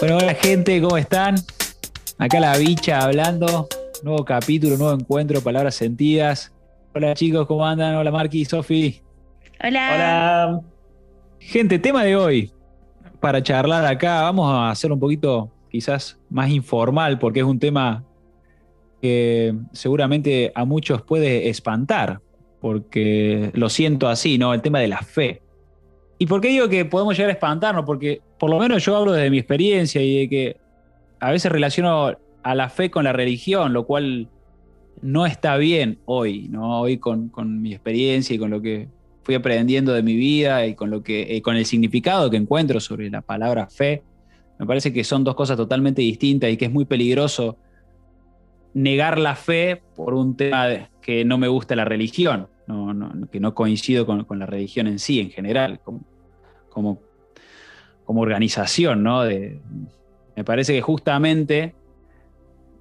Bueno, hola gente, ¿cómo están? Acá la bicha hablando, nuevo capítulo, nuevo encuentro, palabras sentidas. Hola chicos, ¿cómo andan? Hola Marqui, Sofi. Hola. Hola. Gente, tema de hoy, para charlar acá, vamos a hacer un poquito quizás más informal, porque es un tema que seguramente a muchos puede espantar, porque lo siento así, ¿no? El tema de la fe. ¿Y por qué digo que podemos llegar a espantarnos? Porque por lo menos yo hablo desde mi experiencia y de que a veces relaciono a la fe con la religión, lo cual no está bien hoy, ¿no? Hoy con, mi experiencia y con lo que fui aprendiendo de mi vida y con, lo que, eh, con el significado que encuentro sobre la palabra fe, me parece que son dos cosas totalmente distintas y que es muy peligroso negar la fe por un tema que no me gusta la religión, que no coincido con, con, la religión en sí, en general, como, como, como organización, ¿no? Me parece que justamente,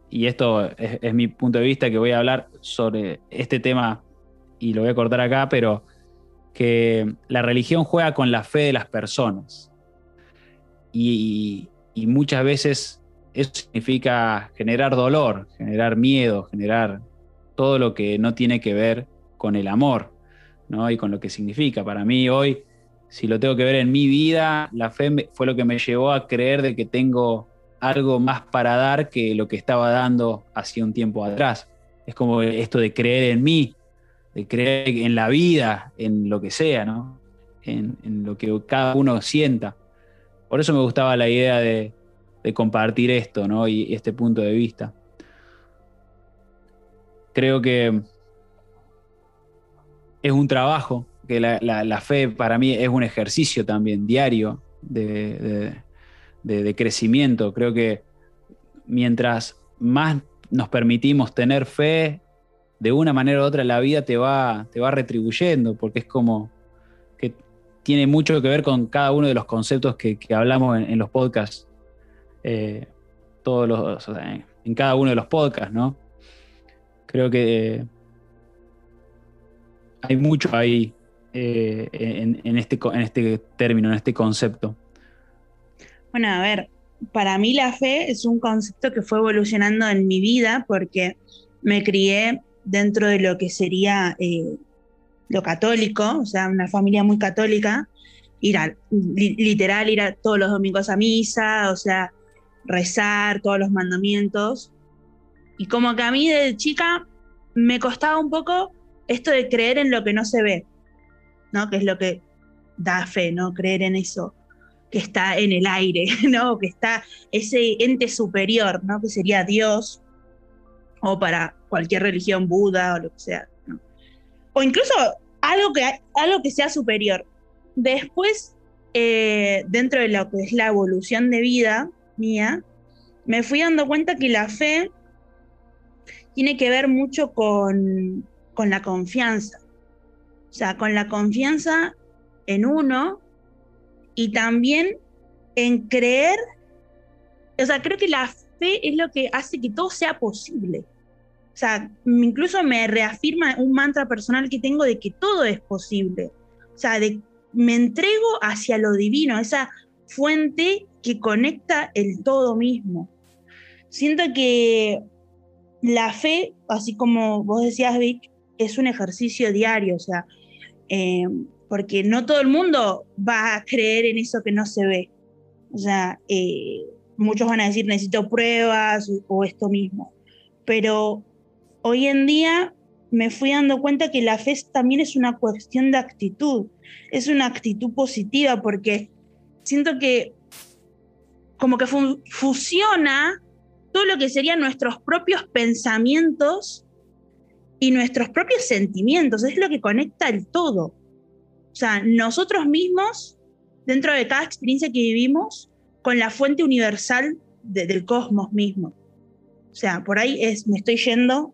y esto es, mi punto de vista, que voy a hablar sobre este tema y lo voy a cortar acá, pero que la religión juega con la fe de las personas. Y, y muchas veces eso significa generar dolor, generar miedo, generar todo lo que no tiene que ver con el amor, ¿no? Y con lo que significa. Para mí hoy si lo tengo que ver en mi vida, la fe fue lo que me llevó a creer de que tengo algo más para dar que lo que estaba dando hacía un tiempo atrás. Es como esto de creer en mí, de creer en la vida, en lo que sea, ¿no? En, lo que cada uno sienta. Por eso me gustaba la idea de, compartir esto, ¿no? Y este punto de vista. Creo que es un trabajo que la, fe para mí es un ejercicio también diario de, crecimiento. Creo que mientras más nos permitimos tener fe, de una manera u otra la vida te va, te va retribuyendo, porque es como que tiene mucho que ver con cada uno de los conceptos que, hablamos en, los podcasts, eh, todos los, en cada uno de los podcasts, ¿no? Creo que hay mucho ahí eh, en, este, en este término, en este concepto? Bueno, a ver, para mí la fe es un concepto que fue evolucionando en mi vida porque me crié dentro de lo que sería eh, lo católico, o sea, una familia muy católica, ir literal, ir todos los domingos a misa, o sea, rezar todos los mandamientos. Y como que a mí de chica me costaba un poco esto de creer en lo que no se ve. ¿No? Que es lo que da fe, ¿no? Creer en eso que está en el aire, ¿no? Que está ese ente superior, ¿no? Que sería Dios, o para cualquier religión, Buda o lo que sea, O incluso algo que, algo que sea superior. Después, eh, dentro de lo que es la evolución de vida mía, me fui dando cuenta que la fe tiene que ver mucho con, con la confianza. O sea, con la confianza en uno y también en creer, o sea, creo que la fe es lo que hace que todo sea posible. O sea, incluso me reafirma un mantra personal que tengo de que todo es posible. O sea, de, me entrego hacia lo divino, esa fuente que conecta el todo mismo. Siento que la fe, así como vos decías, Vic, es un ejercicio diario, o sea, eh, porque no todo el mundo va a creer en eso que no se ve. O sea, eh, muchos van a decir necesito pruebas o, esto mismo, pero hoy en día me fui dando cuenta que la fe también es una cuestión de actitud, es una actitud positiva porque siento que como que fusiona todo lo que serían nuestros propios pensamientos y nuestros propios sentimientos, es lo que conecta el todo. O sea, nosotros mismos, dentro de cada experiencia que vivimos, con la fuente universal del cosmos mismo. O sea, por ahí es, me estoy yendo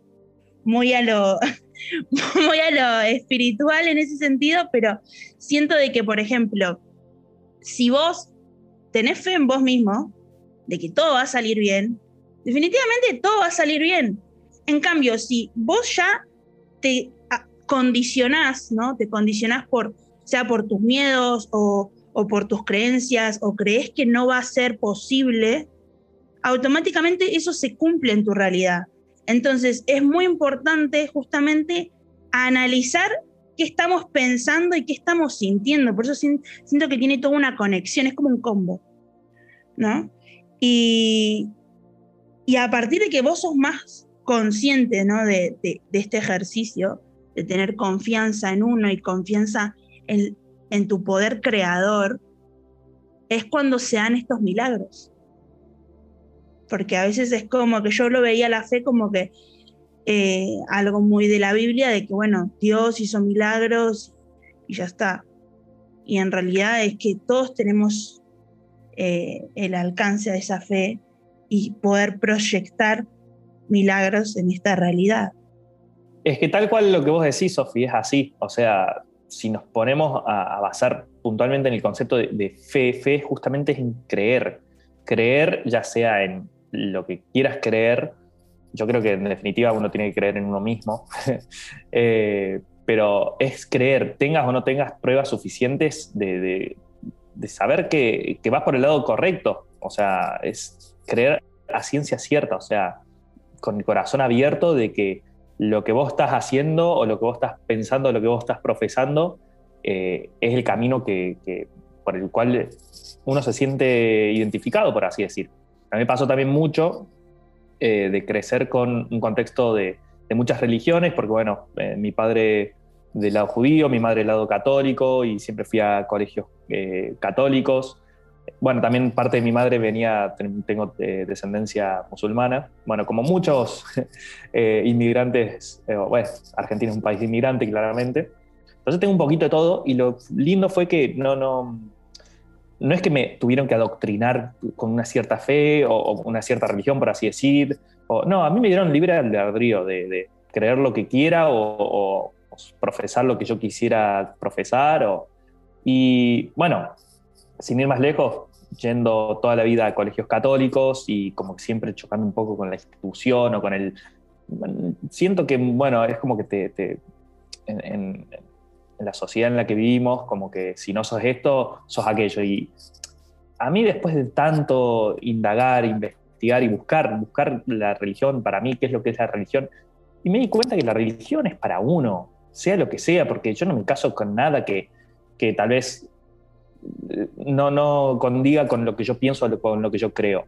muy a lo, muy a lo espiritual en ese sentido, pero siento de que, por ejemplo, si vos tenés fe en vos mismo, de que todo va a salir bien, definitivamente todo va a salir bien. En cambio, si vos ya te condicionás, ¿no? Te condicionás por, sea por tus miedos o o por tus creencias o crees que no va a ser posible, automáticamente eso se cumple en tu realidad. Entonces es muy importante justamente analizar qué estamos pensando y qué estamos sintiendo. Por eso siento que tiene toda una conexión, es como un combo. ¿No? Y, y a partir de que vos sos más consciente ¿no? de, este ejercicio, de tener confianza en uno y confianza en, en tu poder creador, es cuando se dan estos milagros. Porque a veces es como que yo lo veía la fe como que eh, algo muy de la Biblia, de que bueno, Dios hizo milagros y ya está. Y en realidad es que todos tenemos eh, el alcance de esa fe y poder proyectar milagros en esta realidad. Es que tal cual lo que vos decís, Sofía, es así. O sea, si nos ponemos a, basar puntualmente en el concepto de, fe, fe justamente es en creer. Creer ya sea en lo que quieras creer, yo creo que en definitiva uno tiene que creer en uno mismo, eh, pero es creer, tengas o no tengas pruebas suficientes de, saber que, que vas por el lado correcto. O sea, es creer a ciencia cierta, o sea, con el corazón abierto de que lo que vos estás haciendo o lo que vos estás pensando, lo que vos estás profesando, eh, es el camino que, por el cual uno se siente identificado, por así decir. A mí me pasó también mucho eh, de crecer con un contexto de, muchas religiones, porque bueno, eh, mi padre del lado judío, mi madre del lado católico, y siempre fui a colegios católicos bueno, también parte de mi madre venía, tengo eh, descendencia musulmana. Bueno, como muchos eh, inmigrantes, eh, bueno, Argentina es un país inmigrante, claramente. Entonces tengo un poquito de todo y lo lindo fue que no, no, no es que me tuvieron que adoctrinar con una cierta fe o, una cierta religión, por así decir. O, no, a mí me dieron libre albedrío de, de creer lo que quiera o, o, profesar lo que yo quisiera profesar. Y bueno, sin ir más lejos, yendo toda la vida a colegios católicos y como siempre chocando un poco con la institución o con el... Siento que, bueno, es como que te... en, la sociedad en la que vivimos, como que si no sos esto, sos aquello. Y a mí después de tanto indagar, investigar y buscar, buscar la religión, para mí, qué es lo que es la religión, y me di cuenta que la religión es para uno, sea lo que sea, porque yo no me caso con nada que, que tal vez no, no condiga con lo que yo pienso o con lo que yo creo.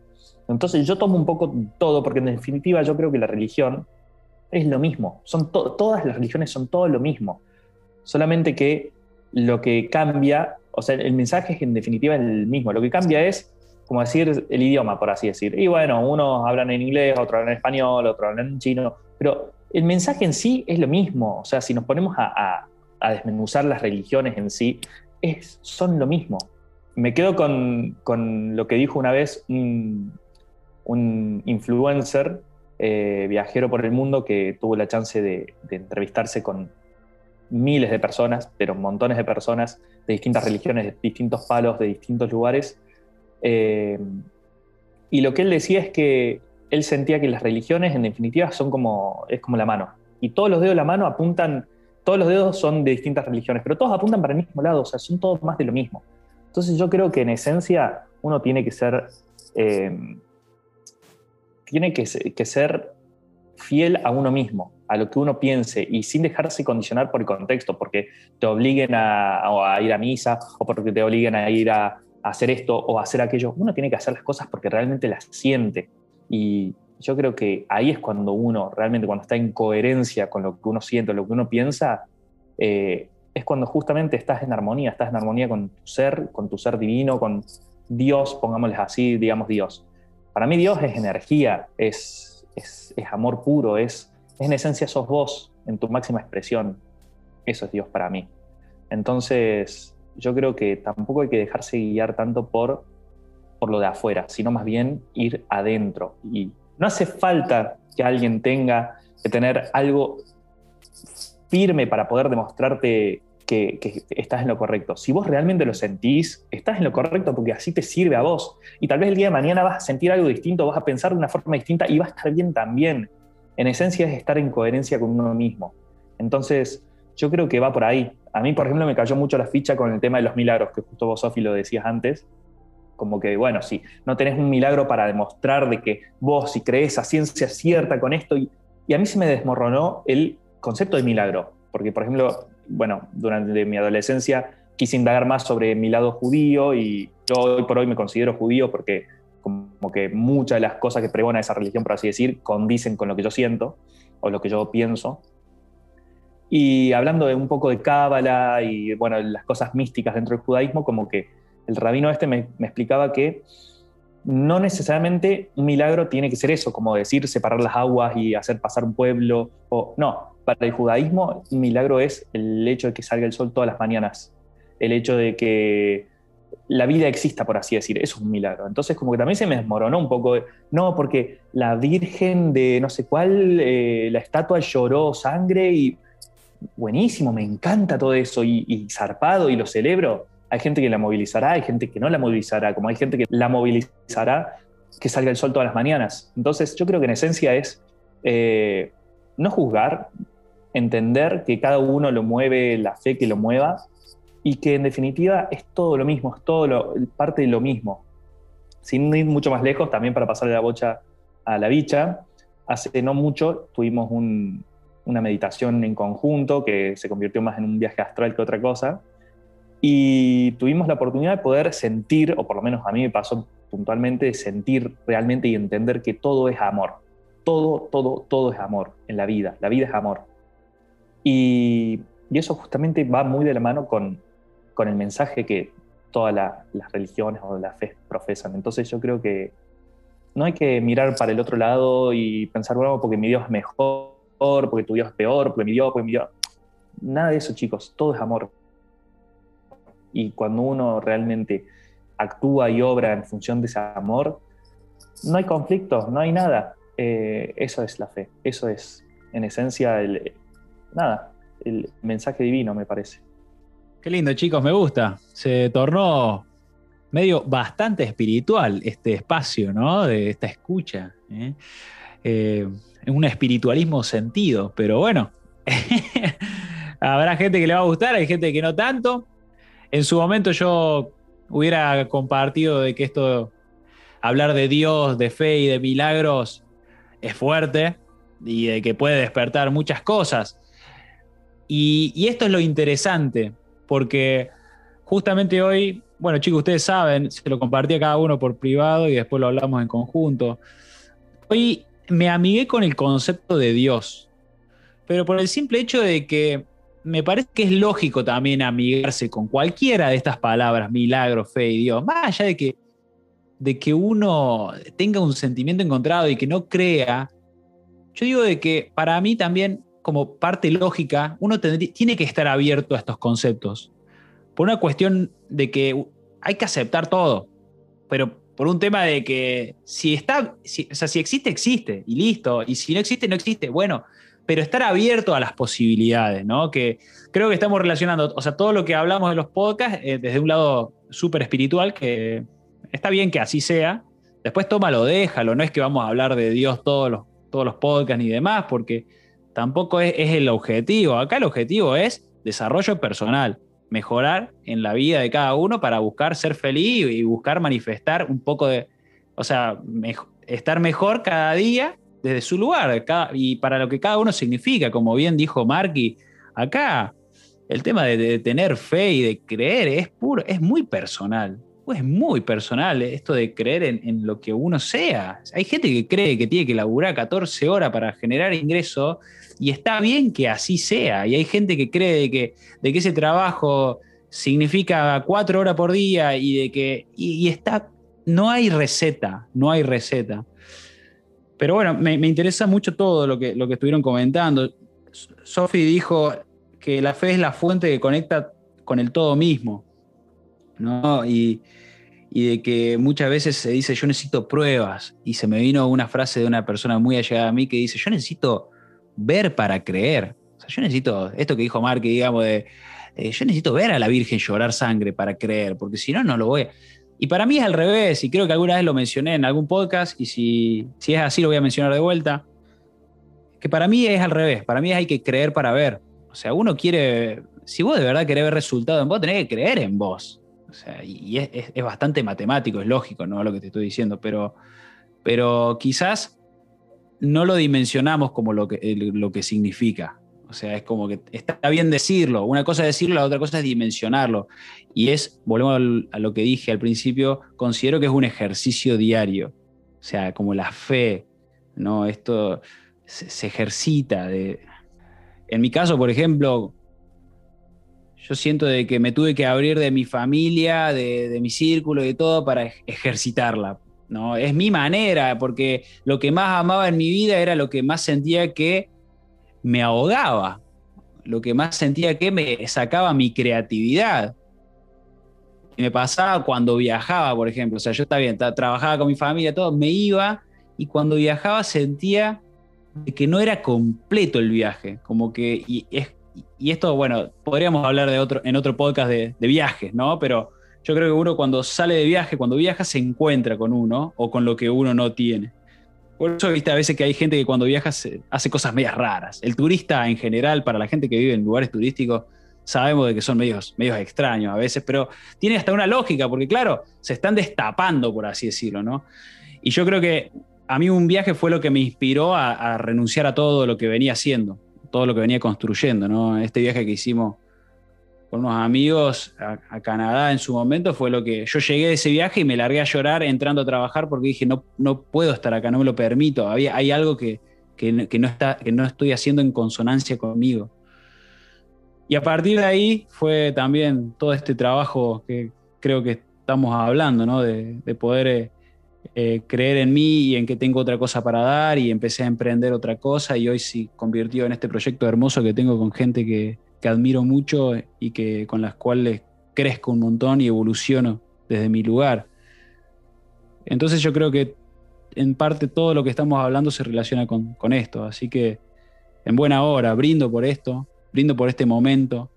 Entonces yo tomo un poco todo, porque en definitiva yo creo que la religión es lo mismo. Son todas las religiones son todo lo mismo. Solamente que lo que cambia, o sea, el mensaje es en definitiva el mismo. Lo que cambia es, como decir, el idioma, por así decir. Y bueno, unos hablan en inglés, otros hablan en español, otros hablan en chino, pero el mensaje en sí es lo mismo. O sea, si nos ponemos a, a desmenuzar las religiones en sí, es, son lo mismo. Me quedo con, lo que dijo una vez un, influencer eh, viajero por el mundo que tuvo la chance de, entrevistarse con miles de personas, pero montones de personas de distintas religiones, de distintos palos, de distintos lugares. Eh, y lo que él decía es que él sentía que las religiones en definitiva son como, es como la mano. Y todos los dedos de la mano apuntan todos los dedos son de distintas religiones, pero todos apuntan para el mismo lado, o sea, son todos más de lo mismo. Entonces yo creo que en esencia uno tiene que ser, eh, tiene que, ser fiel a uno mismo, a lo que uno piense y sin dejarse condicionar por el contexto, porque te obliguen a, ir a misa o porque te obliguen a ir a, a, hacer esto o a hacer aquello. Uno tiene que hacer las cosas porque realmente las siente. Y, yo creo que ahí es cuando uno, realmente cuando está en coherencia con lo que uno siente, lo que uno piensa, eh, es cuando justamente estás en armonía, estás en armonía con tu ser, con tu ser divino, con Dios, pongámosles así, digamos Dios. Para mí Dios es energía, es, es, amor puro, es, en esencia sos vos en tu máxima expresión. Eso es Dios para mí. Entonces, yo creo que tampoco hay que dejarse guiar tanto por, por lo de afuera, sino más bien ir adentro y no hace falta que alguien tenga que tener algo firme para poder demostrarte que, estás en lo correcto. Si vos realmente lo sentís, estás en lo correcto porque así te sirve a vos. Y tal vez el día de mañana vas a sentir algo distinto, vas a pensar de una forma distinta y va a estar bien también. En esencia es estar en coherencia con uno mismo. Entonces, yo creo que va por ahí. A mí, por ejemplo, me cayó mucho la ficha con el tema de los milagros, que justo vos, Sofi, lo decías antes. Como que, bueno, si no tenés un milagro para demostrar de que vos, si crees a ciencia cierta con esto, y, a mí se me desmoronó el concepto de milagro. Porque, por ejemplo, bueno, durante mi adolescencia quise indagar más sobre mi lado judío y yo hoy por hoy me considero judío porque como que muchas de las cosas que pregona esa religión, por así decir, condicen con lo que yo siento o lo que yo pienso. Y hablando de un poco de cábala y bueno, las cosas místicas dentro del judaísmo, como que el rabino este me, explicaba que no necesariamente un milagro tiene que ser eso, como decir separar las aguas y hacer pasar un pueblo, o no, para el judaísmo un milagro es el hecho de que salga el sol todas las mañanas, el hecho de que la vida exista, por así decir, eso es un milagro. Entonces como que también se me desmoronó un poco, no, porque la Virgen de no sé cuál, eh, la estatua lloró sangre y buenísimo, me encanta todo eso y zarpado y lo celebro. Hay gente que la movilizará, hay gente que no la movilizará, como hay gente que la movilizará que salga el sol todas las mañanas. Entonces yo creo que en esencia es eh, no juzgar, entender que cada uno lo mueve la fe que lo mueva y que en definitiva es todo lo mismo, es todo lo, parte de lo mismo. Sin ir mucho más lejos, también para pasarle la bocha a la bicha, hace no mucho tuvimos una meditación en conjunto que se convirtió más en un viaje astral que otra cosa. Y tuvimos la oportunidad de poder sentir, o por lo menos a mí me pasó puntualmente, sentir realmente y entender que todo es amor. Todo, todo, todo es amor en la vida. La vida es amor. Y, y eso justamente va muy de la mano con, con el mensaje que todas las religiones o la fe profesan. Entonces yo creo que no hay que mirar para el otro lado y pensar, bueno, porque mi Dios es mejor, porque tu Dios es peor, porque mi Dios, porque mi Dios... Nada de eso, chicos, todo es amor. Y cuando uno realmente actúa y obra en función de ese amor, no hay conflicto, no hay nada. Eh, eso es la fe, eso es, en esencia, el, nada, el mensaje divino, me parece. Qué lindo, chicos, me gusta. Se tornó medio bastante espiritual este espacio, ¿no? De esta escucha. ¿eh? Eh, un espiritualismo sentido, pero bueno. Habrá gente que le va a gustar, hay gente que no tanto. En su momento yo hubiera compartido de que esto, hablar de Dios, de fe y de milagros, es fuerte y de que puede despertar muchas cosas. y esto es lo interesante, porque justamente hoy, bueno chicos, ustedes saben, se lo compartí a cada uno por privado y después lo hablamos en conjunto. Hoy me amigué con el concepto de Dios, pero por el simple hecho de que me parece que es lógico también amigarse con cualquiera de estas palabras, milagro, fe y Dios, más allá de que, de que uno tenga un sentimiento encontrado y que no crea, yo digo de que para mí también como parte lógica, uno tiene que estar abierto a estos conceptos. Por una cuestión de que hay que aceptar todo, pero por un tema de que si está, si, o sea, si existe, existe, y listo, y si no existe, no existe, bueno, pero estar abierto a las posibilidades, ¿no? Que creo que estamos relacionando, o sea, todo lo que hablamos de los podcasts eh, desde un lado súper espiritual, que está bien que así sea, después tómalo, déjalo, no es que vamos a hablar de Dios todos los, todos los podcasts ni demás, porque tampoco es, el objetivo. Acá el objetivo es desarrollo personal, mejorar en la vida de cada uno para buscar ser feliz y buscar manifestar un poco de, o sea, estar mejor cada día desde su lugar y para lo que cada uno significa, como bien dijo Marky, acá el tema de, tener fe y de creer es puro, es muy personal es muy personal esto de creer en, lo que uno sea. Hay gente que cree que tiene que laburar 14 horas para generar ingreso y está bien que así sea. Y hay gente que cree que, de que ese trabajo significa 4 horas por día y de que y, está no hay receta, no hay receta. Pero bueno, me, interesa mucho todo lo que, lo que estuvieron comentando. Sophie dijo que la fe es la fuente que conecta con el todo mismo. ¿no? Y, de que muchas veces se dice yo necesito pruebas y se me vino una frase de una persona muy allegada a mí que dice yo necesito ver para creer. O sea, yo necesito, esto que dijo Mark, digamos, de eh, yo necesito ver a la Virgen llorar sangre para creer, porque si no, no lo voy Y para mí es al revés, y creo que alguna vez lo mencioné en algún podcast, y si, si es así lo voy a mencionar de vuelta, que para mí es al revés, para mí hay que creer para ver. O sea, uno quiere, si vos de verdad querés ver resultados en vos, tenés que creer en vos. O sea, y es, es, bastante matemático, es lógico, ¿no? Lo que te estoy diciendo, pero, pero quizás no lo dimensionamos como lo que, lo que significa. O sea, es como que está bien decirlo. Una cosa es decirlo, la otra cosa es dimensionarlo. Y es, volvemos a lo que dije al principio, considero que es un ejercicio diario. O sea, como la fe, ¿no? Esto se, ejercita. En mi caso, por ejemplo, yo siento de que me tuve que abrir de mi familia, de, de mi círculo y de todo para ejercitarla. ¿no? Es mi manera, porque lo que más amaba en mi vida era lo que más sentía que me ahogaba, lo que más sentía que me sacaba mi creatividad. Y me pasaba cuando viajaba, por ejemplo. O sea, yo estaba bien, trabajaba con mi familia, todo, me iba y cuando viajaba sentía que no era completo el viaje. Como que, y, esto, bueno, podríamos hablar de otro, en otro podcast de, de viajes, ¿no? Pero yo creo que uno cuando sale de viaje, cuando viaja, se encuentra con uno o con lo que uno no tiene. Por eso, viste, a veces que hay gente que cuando viaja hace cosas medias raras. El turista en general, para la gente que vive en lugares turísticos, sabemos de que son medios, medios extraños a veces, pero tiene hasta una lógica, porque claro, se están destapando, por así decirlo, ¿no? Y yo creo que a mí un viaje fue lo que me inspiró a, a renunciar a todo lo que venía haciendo, todo lo que venía construyendo, ¿no? Este viaje que hicimos con unos amigos a, Canadá en su momento fue lo que yo llegué de ese viaje y me largué a llorar entrando a trabajar porque dije, no, no puedo estar acá, no me lo permito, Había, hay algo que, no está, que no estoy haciendo en consonancia conmigo. Y a partir de ahí fue también todo este trabajo que creo que estamos hablando, ¿no? de, poder eh, eh, creer en mí y en que tengo otra cosa para dar y empecé a emprender otra cosa y hoy sí convirtió en este proyecto hermoso que tengo con gente que, que admiro mucho y que, con las cuales crezco un montón y evoluciono desde mi lugar. Entonces yo creo que en parte todo lo que estamos hablando se relaciona con, con esto. Así que en buena hora, brindo por esto, brindo por este momento,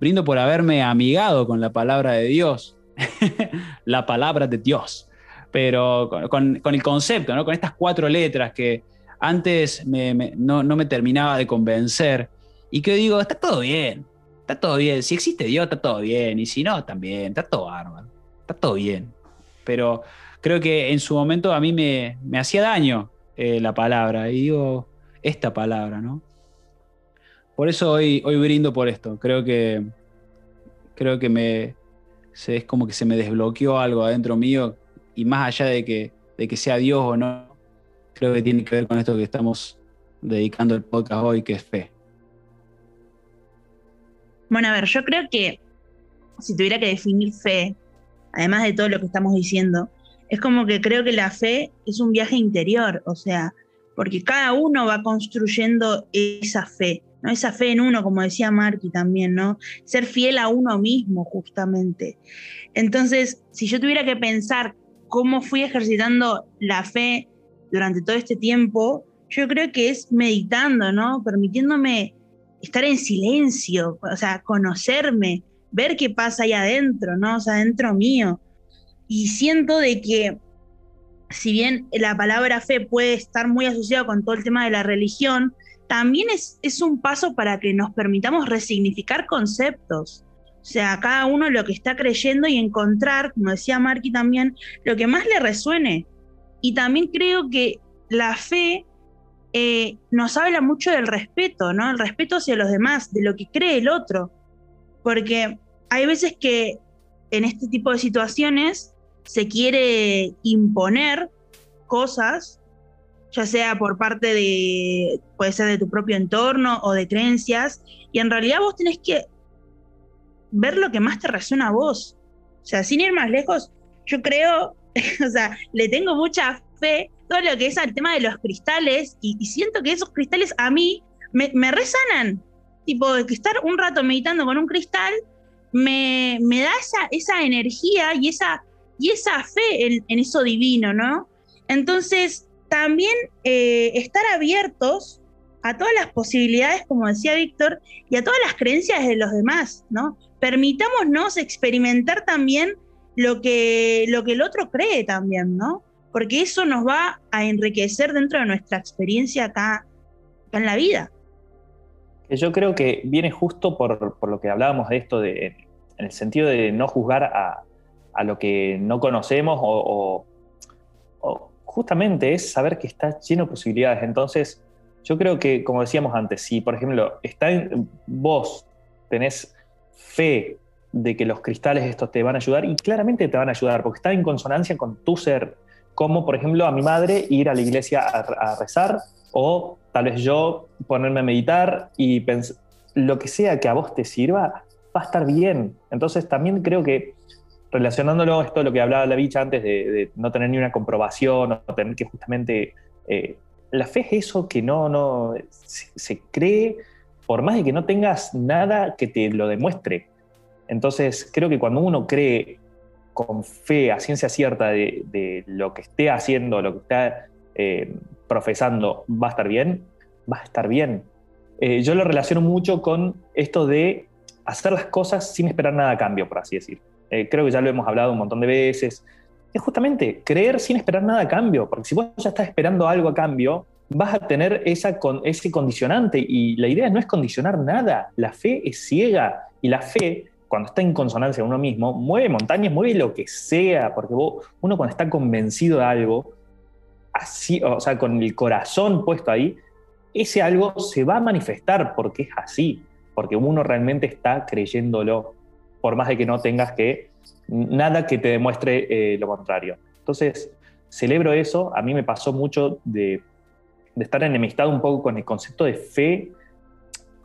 brindo por haberme amigado con la palabra de Dios, la palabra de Dios, pero con, con, el concepto, ¿no? con estas cuatro letras que antes no, no, me terminaba de convencer y que digo, está todo bien, está todo bien. Si existe Dios, está todo bien. Y si no, también, está todo bárbaro, está todo bien. Pero creo que en su momento a mí me, hacía daño eh, la palabra. Y digo, esta palabra, ¿no? Por eso hoy, hoy brindo por esto. Creo que, creo que me, es como que se me desbloqueó algo adentro mío. Y más allá de que, de que sea Dios o no, creo que tiene que ver con esto que estamos dedicando el podcast hoy, que es fe. Bueno, a ver, yo creo que si tuviera que definir fe, además de todo lo que estamos diciendo, es como que creo que la fe es un viaje interior, o sea, porque cada uno va construyendo esa fe, ¿no? Esa fe en uno, como decía Marky también, ¿no? Ser fiel a uno mismo, justamente. Entonces, si yo tuviera que pensar cómo fui ejercitando la fe durante todo este tiempo, yo creo que es meditando, ¿no? Permitiéndome estar en silencio, o sea, conocerme, ver qué pasa ahí adentro, ¿no? O sea, adentro mío. Y siento de que, si bien la palabra fe puede estar muy asociada con todo el tema de la religión, también es, es un paso para que nos permitamos resignificar conceptos. O sea, cada uno lo que está creyendo y encontrar, como decía Marky también, lo que más le resuene. Y también creo que la fe eh, nos habla mucho del respeto, ¿no? El respeto hacia los demás, de lo que cree el otro. Porque hay veces que en este tipo de situaciones se quiere imponer cosas, ya sea por parte de, puede ser de tu propio entorno o de creencias, y en realidad vos tenés que ver lo que más te resuena a vos. O sea, sin ir más lejos, yo creo, o sea, le tengo mucha fe todo lo que es el tema de los cristales y, siento que esos cristales a mí me, resanan. Tipo, que estar un rato meditando con un cristal me, me da esa, esa energía y esa, y esa fe en, eso divino, ¿no? Entonces, también eh, estar abiertos a todas las posibilidades, como decía Víctor, y a todas las creencias de los demás, ¿no? Permitámonos experimentar también lo que, lo que el otro cree también, ¿no? Porque eso nos va a enriquecer dentro de nuestra experiencia acá, en la vida. Yo creo que viene justo por, lo que hablábamos de esto, de, en el sentido de no juzgar a, lo que no conocemos o, justamente es saber que está lleno de posibilidades. Entonces, yo creo que, como decíamos antes, si por ejemplo está en, vos tenés fe de que los cristales estos te van a ayudar, y claramente te van a ayudar, porque está en consonancia con tu ser, como por ejemplo a mi madre ir a la iglesia a, rezar, o tal vez yo ponerme a meditar y pensar, lo que sea que a vos te sirva, va a estar bien. Entonces también creo que relacionándolo esto lo que hablaba la bicha antes de, no tener ni una comprobación o tener que justamente... Eh, la fe es eso que no, no se, cree por más de que no tengas nada que te lo demuestre. Entonces creo que cuando uno cree con fe, a ciencia cierta, de, lo que esté haciendo, lo que está eh, profesando, va a estar bien, va a estar bien. Eh, yo lo relaciono mucho con esto de hacer las cosas sin esperar nada a cambio, por así decir. Eh, creo que ya lo hemos hablado un montón de veces, es justamente creer sin esperar nada a cambio, porque si vos ya estás esperando algo a cambio, vas a tener esa ese condicionante y la idea no es condicionar nada, la fe es ciega y la fe, cuando está en consonancia con uno mismo, mueve montañas, mueve lo que sea, porque uno cuando está convencido de algo, así, o sea, con el corazón puesto ahí, ese algo se va a manifestar porque es así, porque uno realmente está creyéndolo por más de que no tengas que nada que te demuestre eh, lo contrario. Entonces, celebro eso. A mí me pasó mucho de, estar enemistado un poco con el concepto de fe.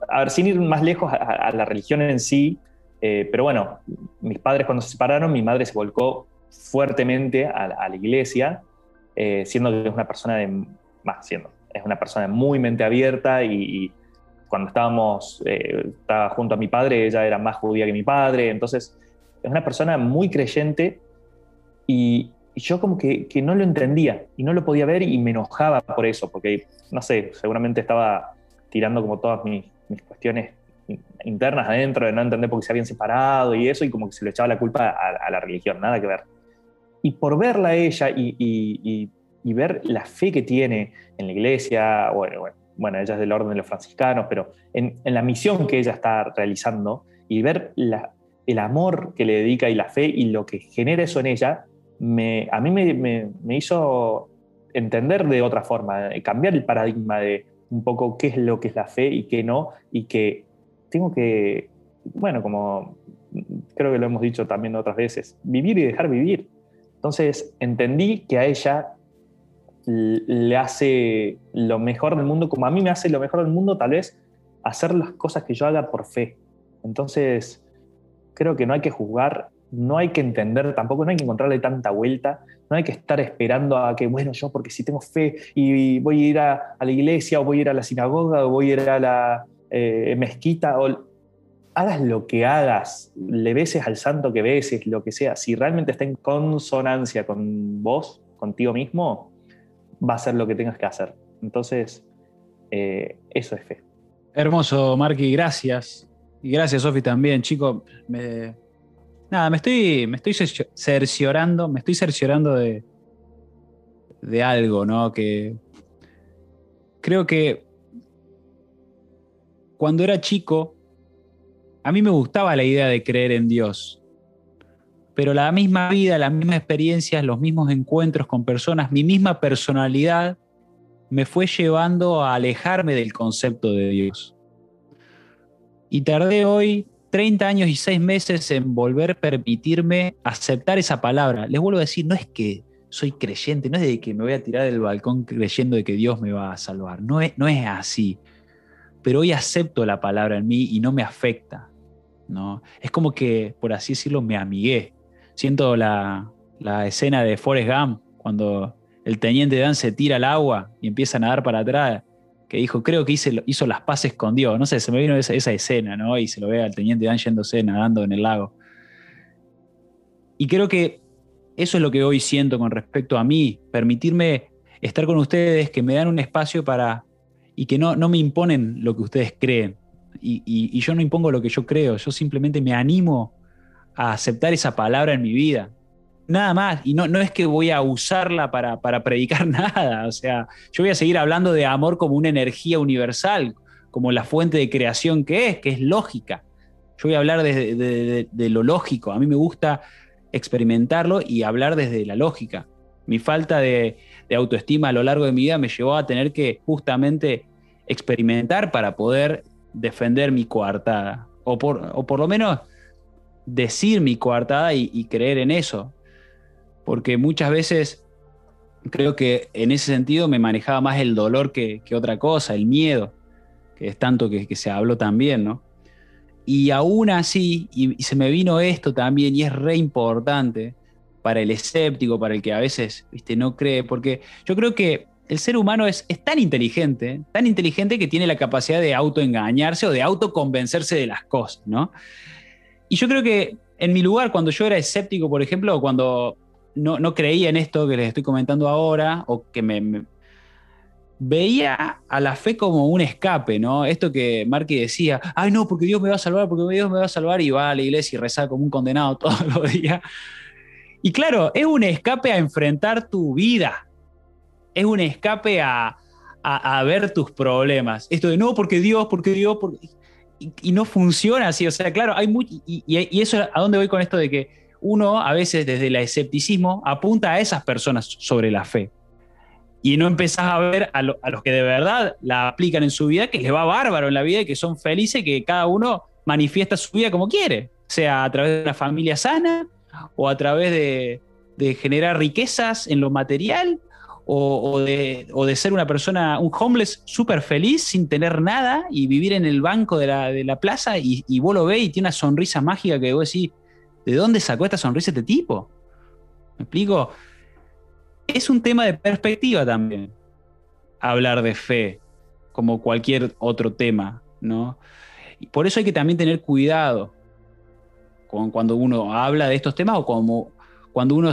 A ver, sin ir más lejos a, la religión en sí, eh, pero bueno, mis padres cuando se separaron, mi madre se volcó fuertemente a, la iglesia, eh, siendo que es una persona de, más siendo, es una persona muy mente abierta y cuando estábamos, eh, estaba junto a mi padre, ella era más judía que mi padre, entonces es una persona muy creyente y, yo como que, que, no lo entendía y no lo podía ver y me enojaba por eso, porque, no sé, seguramente estaba tirando como todas mis, mis cuestiones internas adentro de no entender por qué se habían separado y eso, y como que se le echaba la culpa a, la religión, nada que ver. Y por verla a ella y, ver la fe que tiene en la iglesia, bueno, bueno, ella es del orden de los franciscanos, pero en, la misión que ella está realizando y ver el amor que le dedica y la fe y lo que genera eso en ella, me, a mí me, hizo entender de otra forma, cambiar el paradigma de un poco qué es lo que es la fe y qué no, y que tengo que, bueno, como creo que lo hemos dicho también otras veces, vivir y dejar vivir. Entonces entendí que a ella le hace lo mejor del mundo, como a mí me hace lo mejor del mundo, tal vez hacer las cosas que yo haga por fe. Entonces, creo que no hay que juzgar, no hay que entender tampoco, no hay que encontrarle tanta vuelta, no hay que estar esperando a que, bueno, yo porque si tengo fe y voy a ir a, la iglesia o voy a ir a la sinagoga o voy a ir a la eh, mezquita o hagas lo que hagas, le beses al santo que beses, lo que sea, si realmente está en consonancia con vos, contigo mismo, va a ser lo que tengas que hacer. Entonces, eh, eso es fe. Hermoso, Marky, gracias. Y gracias, Sofi, también, chico. nada, me estoy, me estoy cerciorando, me estoy cerciorando de, de algo, ¿no? Que creo que cuando era chico, a mí me gustaba la idea de creer en Dios pero la misma vida, las mismas experiencias, los mismos encuentros con personas, mi misma personalidad me fue llevando a alejarme del concepto de Dios. Y tardé hoy 30 años y 6 meses en volver a permitirme aceptar esa palabra. Les vuelvo a decir, no es que soy creyente, no es de que me voy a tirar del balcón creyendo de que Dios me va a salvar, no es, no es así. Pero hoy acepto la palabra en mí y no me afecta. ¿no? Es como que, por así decirlo, me amigué siento la, escena de Forrest Gump, cuando el teniente Dan se tira al agua y empieza a nadar para atrás, que dijo, creo que hizo las paces con Dios. No sé, se me vino esa, escena, ¿no? Y se lo ve al teniente Dan yéndose, nadando en el lago. Y creo que eso es lo que hoy siento con respecto a mí, permitirme estar con ustedes, que me dan un espacio para, y que no, no me imponen lo que ustedes creen. y, yo no impongo lo que yo creo, yo simplemente me animo a aceptar esa palabra en mi vida. Nada más. Y no, no es que voy a usarla para, predicar nada. O sea, yo voy a seguir hablando de amor como una energía universal, como la fuente de creación que es, que es lógica. Yo voy a hablar desde de, lo lógico. A mí me gusta experimentarlo y hablar desde la lógica. Mi falta de, autoestima a lo largo de mi vida me llevó a tener que justamente experimentar para poder defender mi coartada. O por, o por lo menos decir mi coartada y, creer en eso. Porque muchas veces creo que en ese sentido me manejaba más el dolor que, otra cosa, el miedo, que es tanto que, que se habló también, ¿no? Y aún así, y, se me vino esto también, y es re importante para el escéptico, para el que a veces ¿viste, no cree, porque yo creo que el ser humano es, es, tan inteligente, tan inteligente que tiene la capacidad de autoengañarse o de autoconvencerse de las cosas, ¿no? Y yo creo que en mi lugar, cuando yo era escéptico, por ejemplo, cuando no, no creía en esto que les estoy comentando ahora, o que me veía a la fe como un escape, ¿no? Esto que Marky decía, ay no, porque Dios me va a salvar, porque Dios me va a salvar, y va a la iglesia y reza como un condenado todos los días. Y claro, es un escape a enfrentar tu vida, es un escape a, ver tus problemas. Esto de no, porque Dios, porque Dios, Y, no funciona así, o sea, claro, hay mucho, y, y eso, ¿a dónde voy con esto de que uno a veces desde el escepticismo apunta a esas personas sobre la fe? y no empezás a ver a, los que de verdad la aplican en su vida, que les va bárbaro en la vida y que son felices, que cada uno manifiesta su vida como quiere, sea a través de una familia sana o a través de, generar riquezas en lo material o, de, ser una persona, un homeless súper feliz sin tener nada y vivir en el banco de la, plaza y, y, vos lo ves y tiene una sonrisa mágica que vos decís, ¿de dónde sacó esta sonrisa este tipo? ¿Me explico? es un tema de perspectiva también, hablar de fe, como cualquier otro tema, ¿no? Y por eso hay que también tener cuidado con cuando uno habla de estos temas o como cuando uno,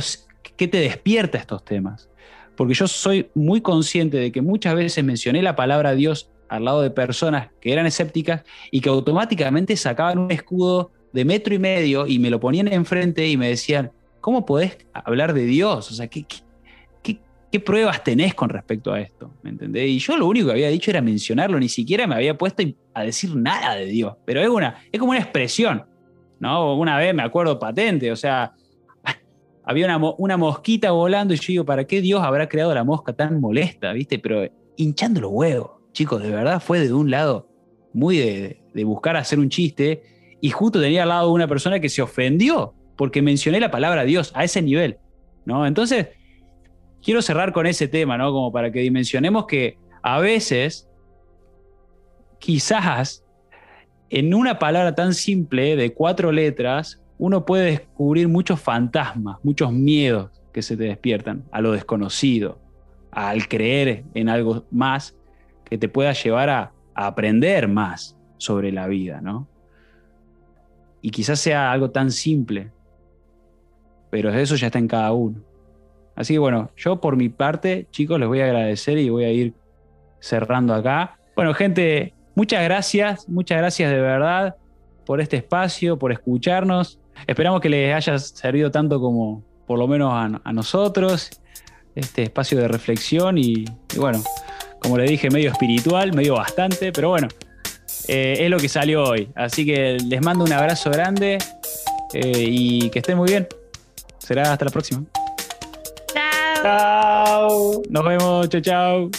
¿qué te despierta estos temas? Porque yo soy muy consciente de que muchas veces mencioné la palabra Dios al lado de personas que eran escépticas y que automáticamente sacaban un escudo de metro y medio y me lo ponían enfrente y me decían, ¿cómo podés hablar de Dios? O sea, ¿qué, qué ¿Qué pruebas tenés con respecto a esto? ¿Me entendés? Y yo lo único que había dicho era mencionarlo, ni siquiera me había puesto a decir nada de Dios, pero es, una, es como una expresión, ¿no? Una vez me acuerdo patente, o sea, había una, mosquita volando y yo digo, ¿para qué Dios habrá creado la mosca tan molesta, viste? Pero hinchando los huevos, chicos, de verdad fue de un lado muy de, de buscar hacer un chiste y justo tenía al lado una persona que se ofendió porque mencioné la palabra Dios a ese nivel, ¿no? Entonces quiero cerrar con ese tema, ¿no? Como para que dimensionemos que a veces, quizás, en una palabra tan simple de cuatro letras, uno puede descubrir muchos fantasmas, muchos miedos que se te despiertan a lo desconocido, al creer en algo más que te pueda llevar a, aprender más sobre la vida, ¿no? Y quizás sea algo tan simple, pero eso ya está en cada uno. Así que bueno, yo por mi parte, chicos, les voy a agradecer y voy a ir cerrando acá. Bueno, gente, muchas gracias, muchas gracias de verdad por este espacio, por escucharnos. Esperamos que les haya servido tanto como por lo menos a, nosotros, este espacio de reflexión y, bueno, como le dije, medio espiritual, medio bastante, pero bueno, eh, es lo que salió hoy. Así que les mando un abrazo grande eh, y que estén muy bien. Será hasta la próxima. Chao. Nos vemos. Chao, chao.